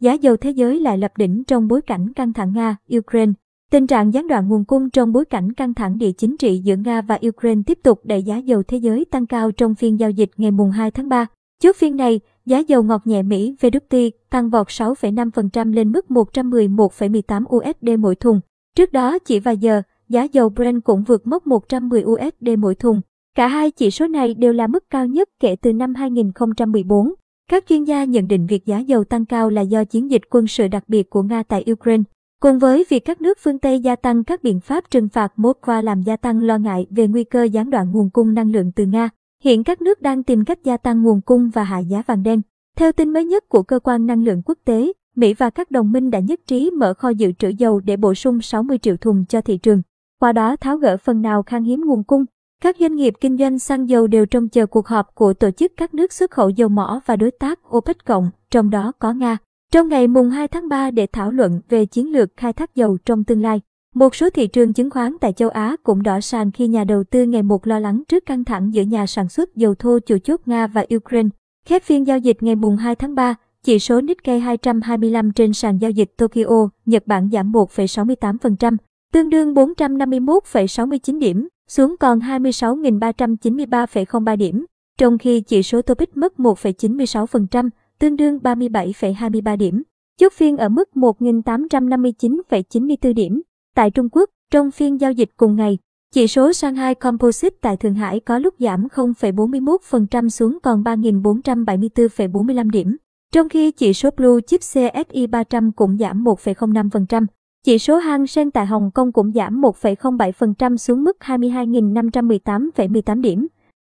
giá dầu thế giới lại lập đỉnh trong bối cảnh căng thẳng Nga-Ukraine. Tình trạng gián đoạn nguồn cung trong bối cảnh căng thẳng địa chính trị giữa Nga và Ukraine tiếp tục đẩy giá dầu thế giới tăng cao trong phiên giao dịch ngày 2 tháng 3. Trước phiên này, giá dầu ngọt nhẹ Mỹ WTI tăng vọt 6,5% lên mức 111,18 USD mỗi thùng. Trước đó chỉ vài giờ, giá dầu Brent cũng vượt mốc 110 USD mỗi thùng. Cả hai chỉ số này đều là mức cao nhất kể từ năm 2014. Các chuyên gia nhận định việc giá dầu tăng cao là do chiến dịch quân sự đặc biệt của Nga tại Ukraine. Cùng với việc các nước phương Tây gia tăng các biện pháp trừng phạt Moscow làm gia tăng lo ngại về nguy cơ gián đoạn nguồn cung năng lượng từ Nga, hiện các nước đang tìm cách gia tăng nguồn cung và hạ giá vàng đen. Theo tin mới nhất của Cơ quan Năng lượng Quốc tế, Mỹ và các đồng minh đã nhất trí mở kho dự trữ dầu để bổ sung 60 triệu thùng cho thị trường, qua đó tháo gỡ phần nào khan hiếm nguồn cung. Các doanh nghiệp kinh doanh xăng dầu đều trông chờ cuộc họp của tổ chức các nước xuất khẩu dầu mỏ và đối tác OPEC cộng, trong đó có Nga. Trong ngày mùng 2 tháng 3 để thảo luận về chiến lược khai thác dầu trong tương lai, một số thị trường chứng khoán tại châu Á cũng đỏ sàn khi nhà đầu tư ngày một lo lắng trước căng thẳng giữa nhà sản xuất dầu thô chủ chốt Nga và Ukraine. Khép phiên giao dịch ngày mùng 2 tháng 3, chỉ số Nikkei 225 trên sàn giao dịch Tokyo, Nhật Bản giảm 1,68%, tương đương 451,69 điểm, xuống còn 26.393,03 điểm, trong khi chỉ số Topix mất 1,96%, tương đương 37,23 điểm. Chốt phiên ở mức 1.859,94 điểm. Tại Trung Quốc, trong phiên giao dịch cùng ngày, chỉ số Shanghai Composite tại Thượng Hải có lúc giảm 0,41% xuống còn 3.474,45 điểm. Trong khi chỉ số Blue Chip CSI 300 cũng giảm 1,05%. Chỉ số Hang Seng tại Hồng Kông cũng giảm 1,07% xuống mức 22.518,18 điểm.